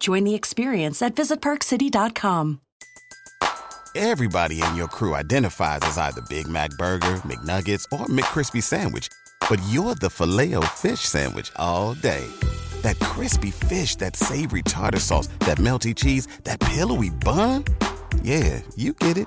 Join the experience at visitparkcity.com. Everybody in your crew identifies as either Big Mac Burger, McNuggets, or McCrispy Sandwich. But you're the filet fish Sandwich all day. That crispy fish, that savory tartar sauce, that melty cheese, that pillowy bun. Yeah, you get it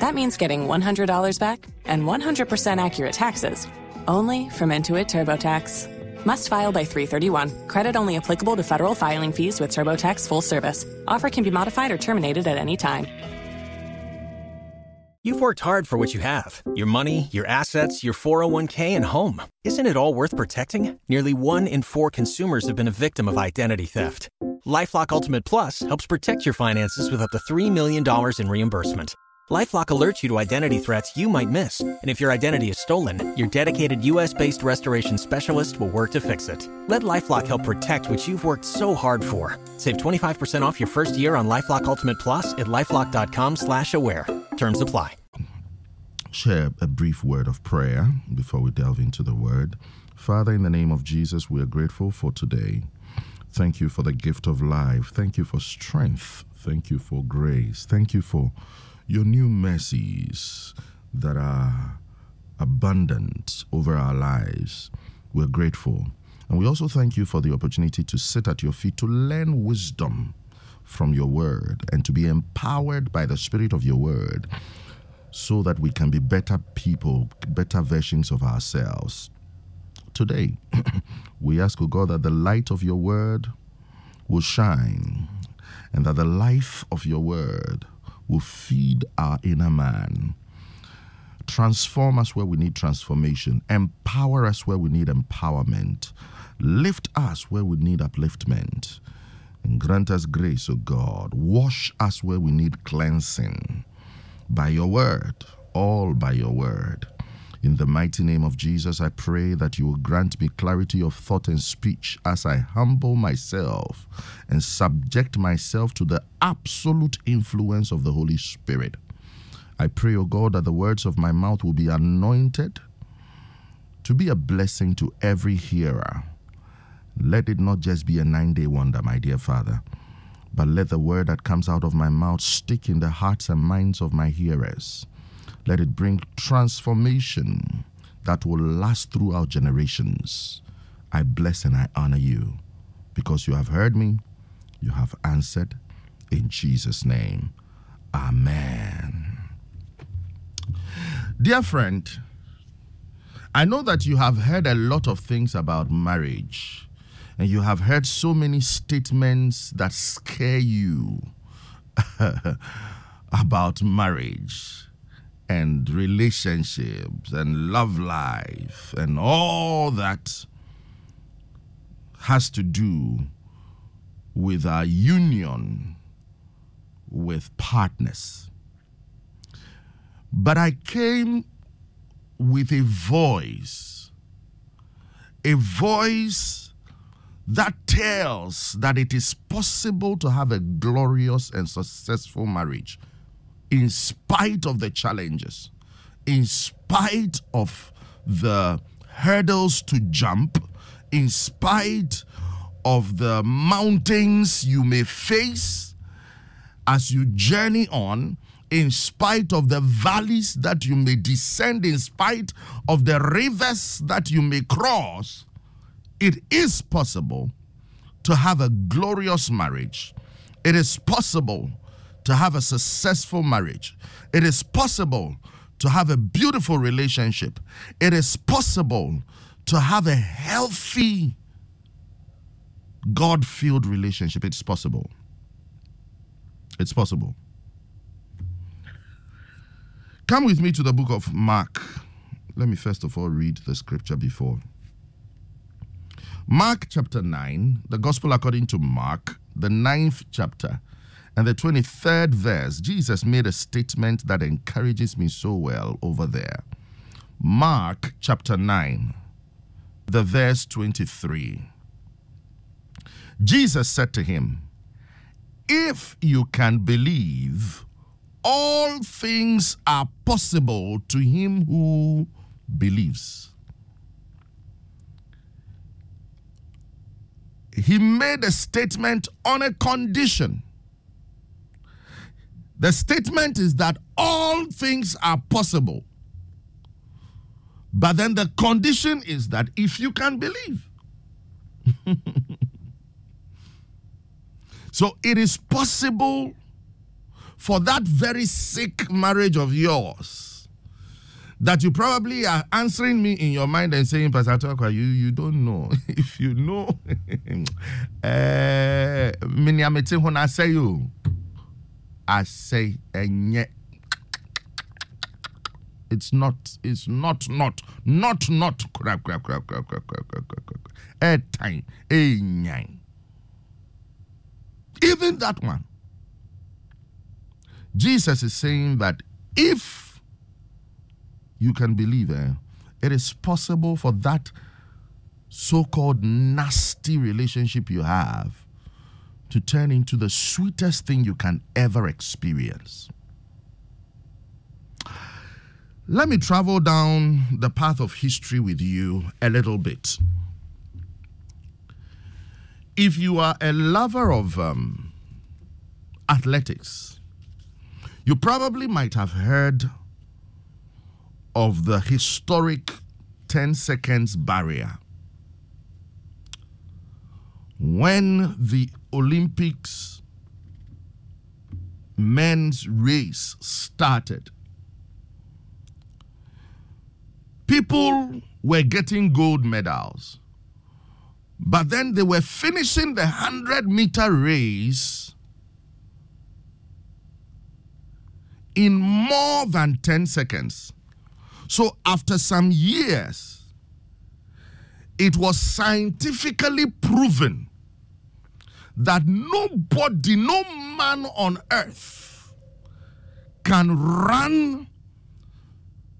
That means getting $100 back and 100% accurate taxes only from Intuit TurboTax. Must file by 331. Credit only applicable to federal filing fees with TurboTax full service. Offer can be modified or terminated at any time. You've worked hard for what you have your money, your assets, your 401k, and home. Isn't it all worth protecting? Nearly one in four consumers have been a victim of identity theft. Lifelock Ultimate Plus helps protect your finances with up to $3 million in reimbursement. LifeLock alerts you to identity threats you might miss, and if your identity is stolen, your dedicated U.S.-based restoration specialist will work to fix it. Let LifeLock help protect what you've worked so hard for. Save 25% off your first year on LifeLock Ultimate Plus at lifeLock.com/slash-aware. Terms apply. Share a brief word of prayer before we delve into the word. Father, in the name of Jesus, we are grateful for today. Thank you for the gift of life. Thank you for strength. Thank you for grace. Thank you for your new mercies that are abundant over our lives. We're grateful. And we also thank you for the opportunity to sit at your feet to learn wisdom from your word and to be empowered by the spirit of your word so that we can be better people, better versions of ourselves. Today, we ask, O God, that the light of your word will shine and that the life of your word will feed our inner man. Transform us where we need transformation. Empower us where we need empowerment. Lift us where we need upliftment. And grant us grace, O God. Wash us where we need cleansing. By your word, all by your word. In the mighty name of Jesus, I pray that you will grant me clarity of thought and speech as I humble myself and subject myself to the absolute influence of the Holy Spirit. I pray, O oh God, that the words of my mouth will be anointed to be a blessing to every hearer. Let it not just be a nine day wonder, my dear Father, but let the word that comes out of my mouth stick in the hearts and minds of my hearers let it bring transformation that will last throughout generations. I bless and I honor you because you have heard me, you have answered. In Jesus' name, Amen. Dear friend, I know that you have heard a lot of things about marriage, and you have heard so many statements that scare you about marriage and relationships and love life and all that has to do with our union with partners. But I came with a voice, a voice that tells that it is possible to have a glorious and successful marriage in spite of the challenges, in spite of the hurdles to jump, in spite of the mountains you may face as you journey on, in spite of the valleys that you may descend, in spite of the rivers that you may cross, it is possible to have a glorious marriage. It is possible to have a successful marriage. It is possible to have a beautiful relationship. It is possible to have a healthy, God filled relationship. It's possible. It's possible. Come with me to the book of Mark. Let me first of all read the scripture before. Mark chapter 9, the gospel according to Mark, the ninth chapter, and the 23rd verse. Jesus made a statement that encourages me so well over there. Mark chapter 9, the verse 23. Jesus said to him, If you can believe, all things are possible to him who believes. He made a statement on a condition. The statement is that all things are possible. But then the condition is that if you can believe. so it is possible for that very sick marriage of yours that you probably are answering me in your mind and saying, Pastor Tokwa, you, you don't know. if you know, eh, I say. I it's not, it's not, not, not, not, crap, crap, crap, crap, crap, crap, crap, crap, crap, a time, a. Even that one. Jesus is saying that if you can believe, eh, it is possible for that so called nasty relationship you have to turn into the sweetest thing you can ever experience. Let me travel down the path of history with you a little bit. If you are a lover of um, athletics, you probably might have heard of the historic 10 seconds barrier. When the Olympics men's race started, people were getting gold medals. But then they were finishing the 100 meter race in more than 10 seconds. So, after some years, it was scientifically proven that nobody, no man on earth can run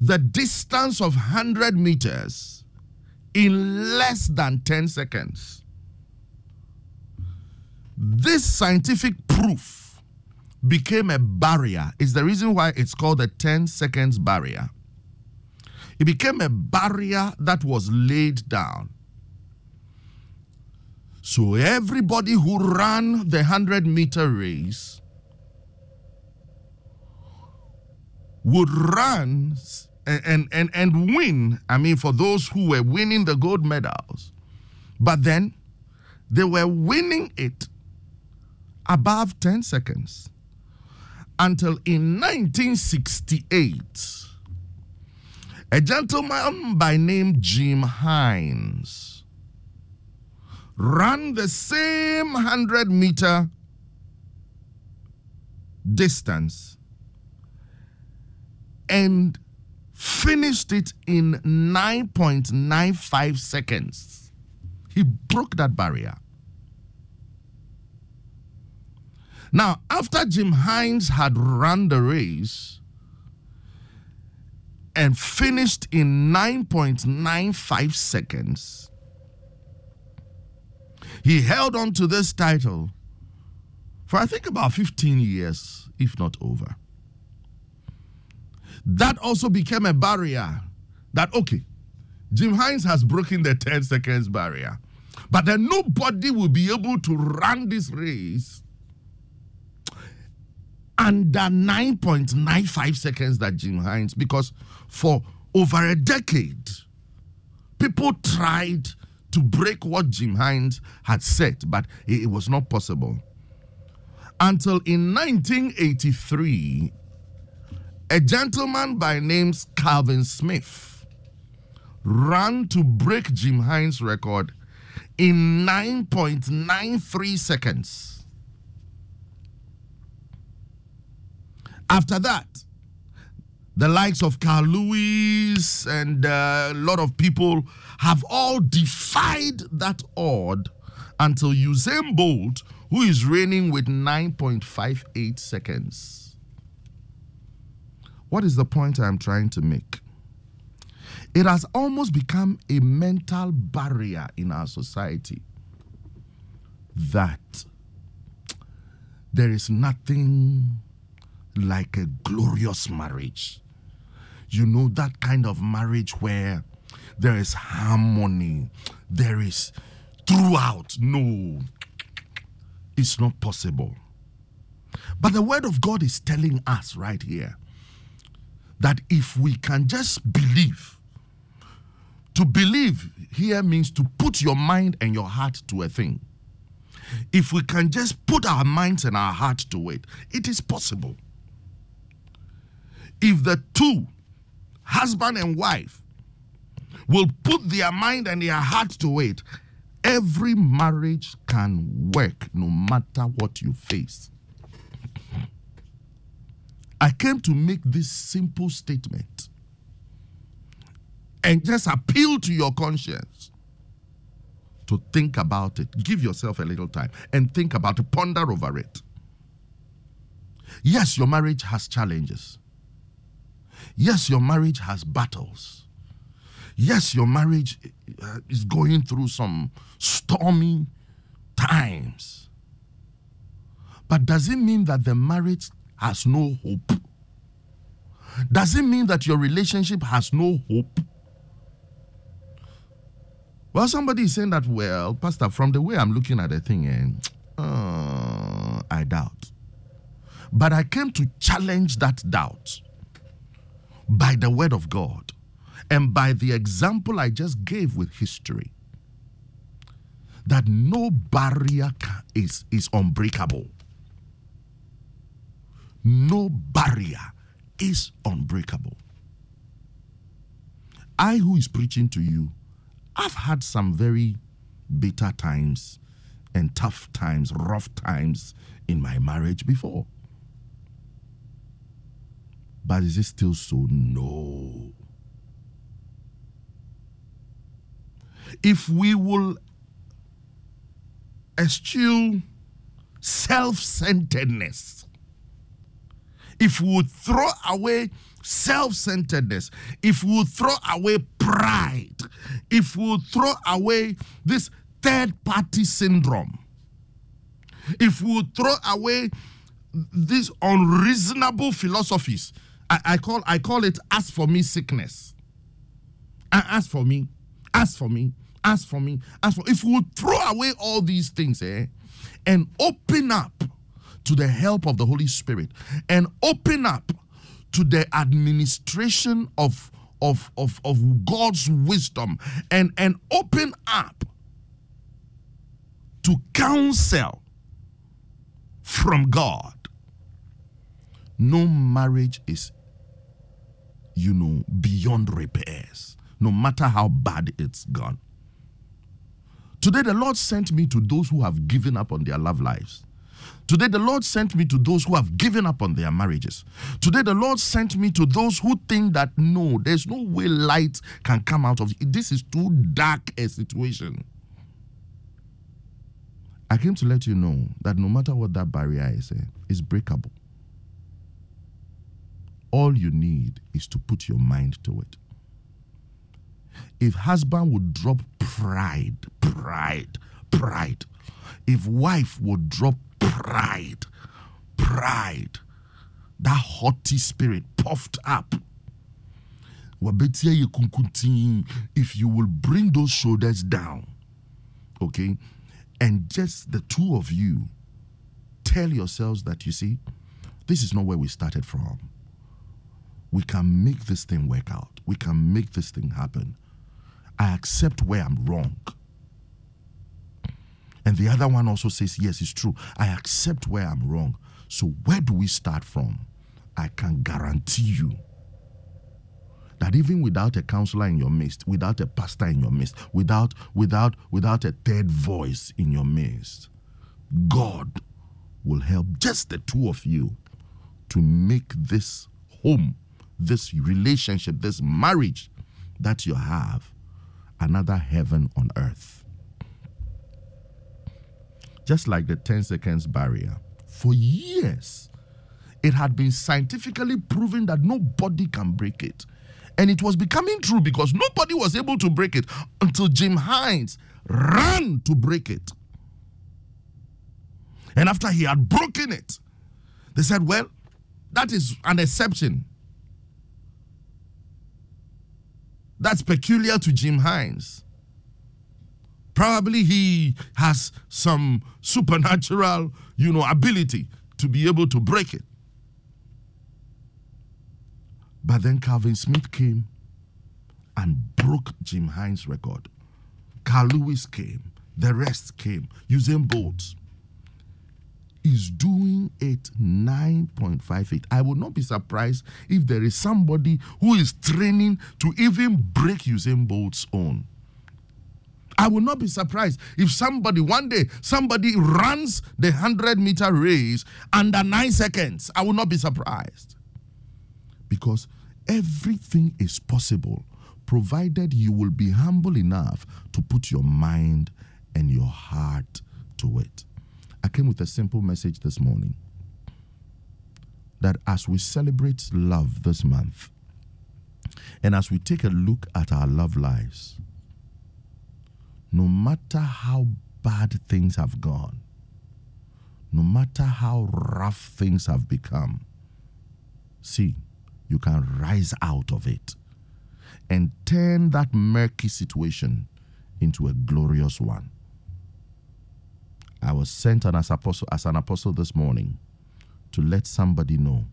the distance of 100 meters in less than 10 seconds. This scientific proof became a barrier. Is the reason why it's called the 10 seconds barrier. It became a barrier that was laid down. So everybody who ran the 100 meter race would run and, and, and win. I mean, for those who were winning the gold medals. But then they were winning it above 10 seconds until in 1968 a gentleman by name Jim Hines ran the same 100 meter distance and finished it in 9.95 seconds. He broke that barrier. Now, after Jim Hines had run the race and finished in 9.95 seconds, He held on to this title for I think about 15 years, if not over. That also became a barrier that, okay, Jim Hines has broken the 10 seconds barrier, but then nobody will be able to run this race under 9.95 seconds that Jim Hines, because for over a decade, people tried to break what Jim Hines had said, but it was not possible. Until in 1983, a gentleman by name Calvin Smith ran to break Jim Hines' record in 9.93 seconds. After that, the likes of Carl Lewis and uh, a lot of people have all defied that odd until Usain Bolt, who is reigning with 9.58 seconds. What is the point I'm trying to make? It has almost become a mental barrier in our society that there is nothing like a glorious marriage. You know, that kind of marriage where there is harmony, there is throughout. No, it's not possible. But the word of God is telling us right here that if we can just believe, to believe here means to put your mind and your heart to a thing. If we can just put our minds and our heart to it, it is possible. If the two, husband and wife, will put their mind and their heart to it, every marriage can work no matter what you face. I came to make this simple statement and just appeal to your conscience to think about it. Give yourself a little time and think about it, ponder over it. Yes, your marriage has challenges. Yes, your marriage has battles. Yes, your marriage uh, is going through some stormy times. But does it mean that the marriage has no hope? Does it mean that your relationship has no hope? Well, somebody is saying that, well, Pastor, from the way I'm looking at the thing, eh, uh, I doubt. But I came to challenge that doubt by the word of God and by the example I just gave with history that no barrier is, is unbreakable. No barrier is unbreakable. I, who is preaching to you, I've had some very bitter times and tough times, rough times in my marriage before. But is it still so? No. If we will eschew self centeredness, if we would throw away self centeredness, if we would throw away pride, if we would throw away this third party syndrome, if we would throw away these unreasonable philosophies, I, I call I call it as for me sickness. As for me, as for me, as for me, as for if we would throw away all these things, eh, and open up to the help of the Holy Spirit and open up to the administration of of, of, of God's wisdom and, and open up to counsel from God. No marriage is, you know, beyond repairs, no matter how bad it's gone. Today, the Lord sent me to those who have given up on their love lives. Today, the Lord sent me to those who have given up on their marriages. Today, the Lord sent me to those who think that no, there's no way light can come out of it. This is too dark a situation. I came to let you know that no matter what that barrier is, eh, it's breakable. All you need is to put your mind to it. If husband would drop pride, pride, pride If wife would drop pride, pride, that haughty spirit puffed up. if you will bring those shoulders down okay and just the two of you tell yourselves that you see this is not where we started from we can make this thing work out. We can make this thing happen. I accept where i'm wrong. And the other one also says yes it's true. I accept where i'm wrong. So where do we start from? I can guarantee you that even without a counselor in your midst, without a pastor in your midst, without without without a third voice in your midst, God will help just the two of you to make this home, this relationship, this marriage that you have another heaven on earth. Just like the 10 seconds barrier, for years it had been scientifically proven that nobody can break it. And it was becoming true because nobody was able to break it until Jim Hines ran to break it. And after he had broken it, they said, well, that is an exception. That's peculiar to Jim Hines. Probably he has some supernatural, you know, ability to be able to break it. But then Calvin Smith came and broke Jim Hines' record. Carl Lewis came. The rest came. Usain Bolt is doing it 9.58. I would not be surprised if there is somebody who is training to even break Usain Bolt's own. I will not be surprised if somebody one day somebody runs the 100 meter race under 9 seconds. I will not be surprised. Because everything is possible provided you will be humble enough to put your mind and your heart to it. Came with a simple message this morning that as we celebrate love this month, and as we take a look at our love lives, no matter how bad things have gone, no matter how rough things have become, see, you can rise out of it and turn that murky situation into a glorious one. I was sent as, apostle, as an apostle this morning to let somebody know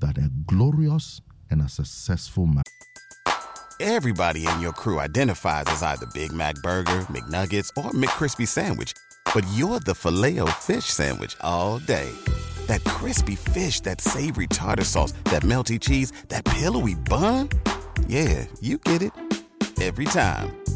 that a glorious and a successful man. Everybody in your crew identifies as either Big Mac Burger, McNuggets, or McCrispy Sandwich. But you're the filet fish Sandwich all day. That crispy fish, that savory tartar sauce, that melty cheese, that pillowy bun. Yeah, you get it. Every time.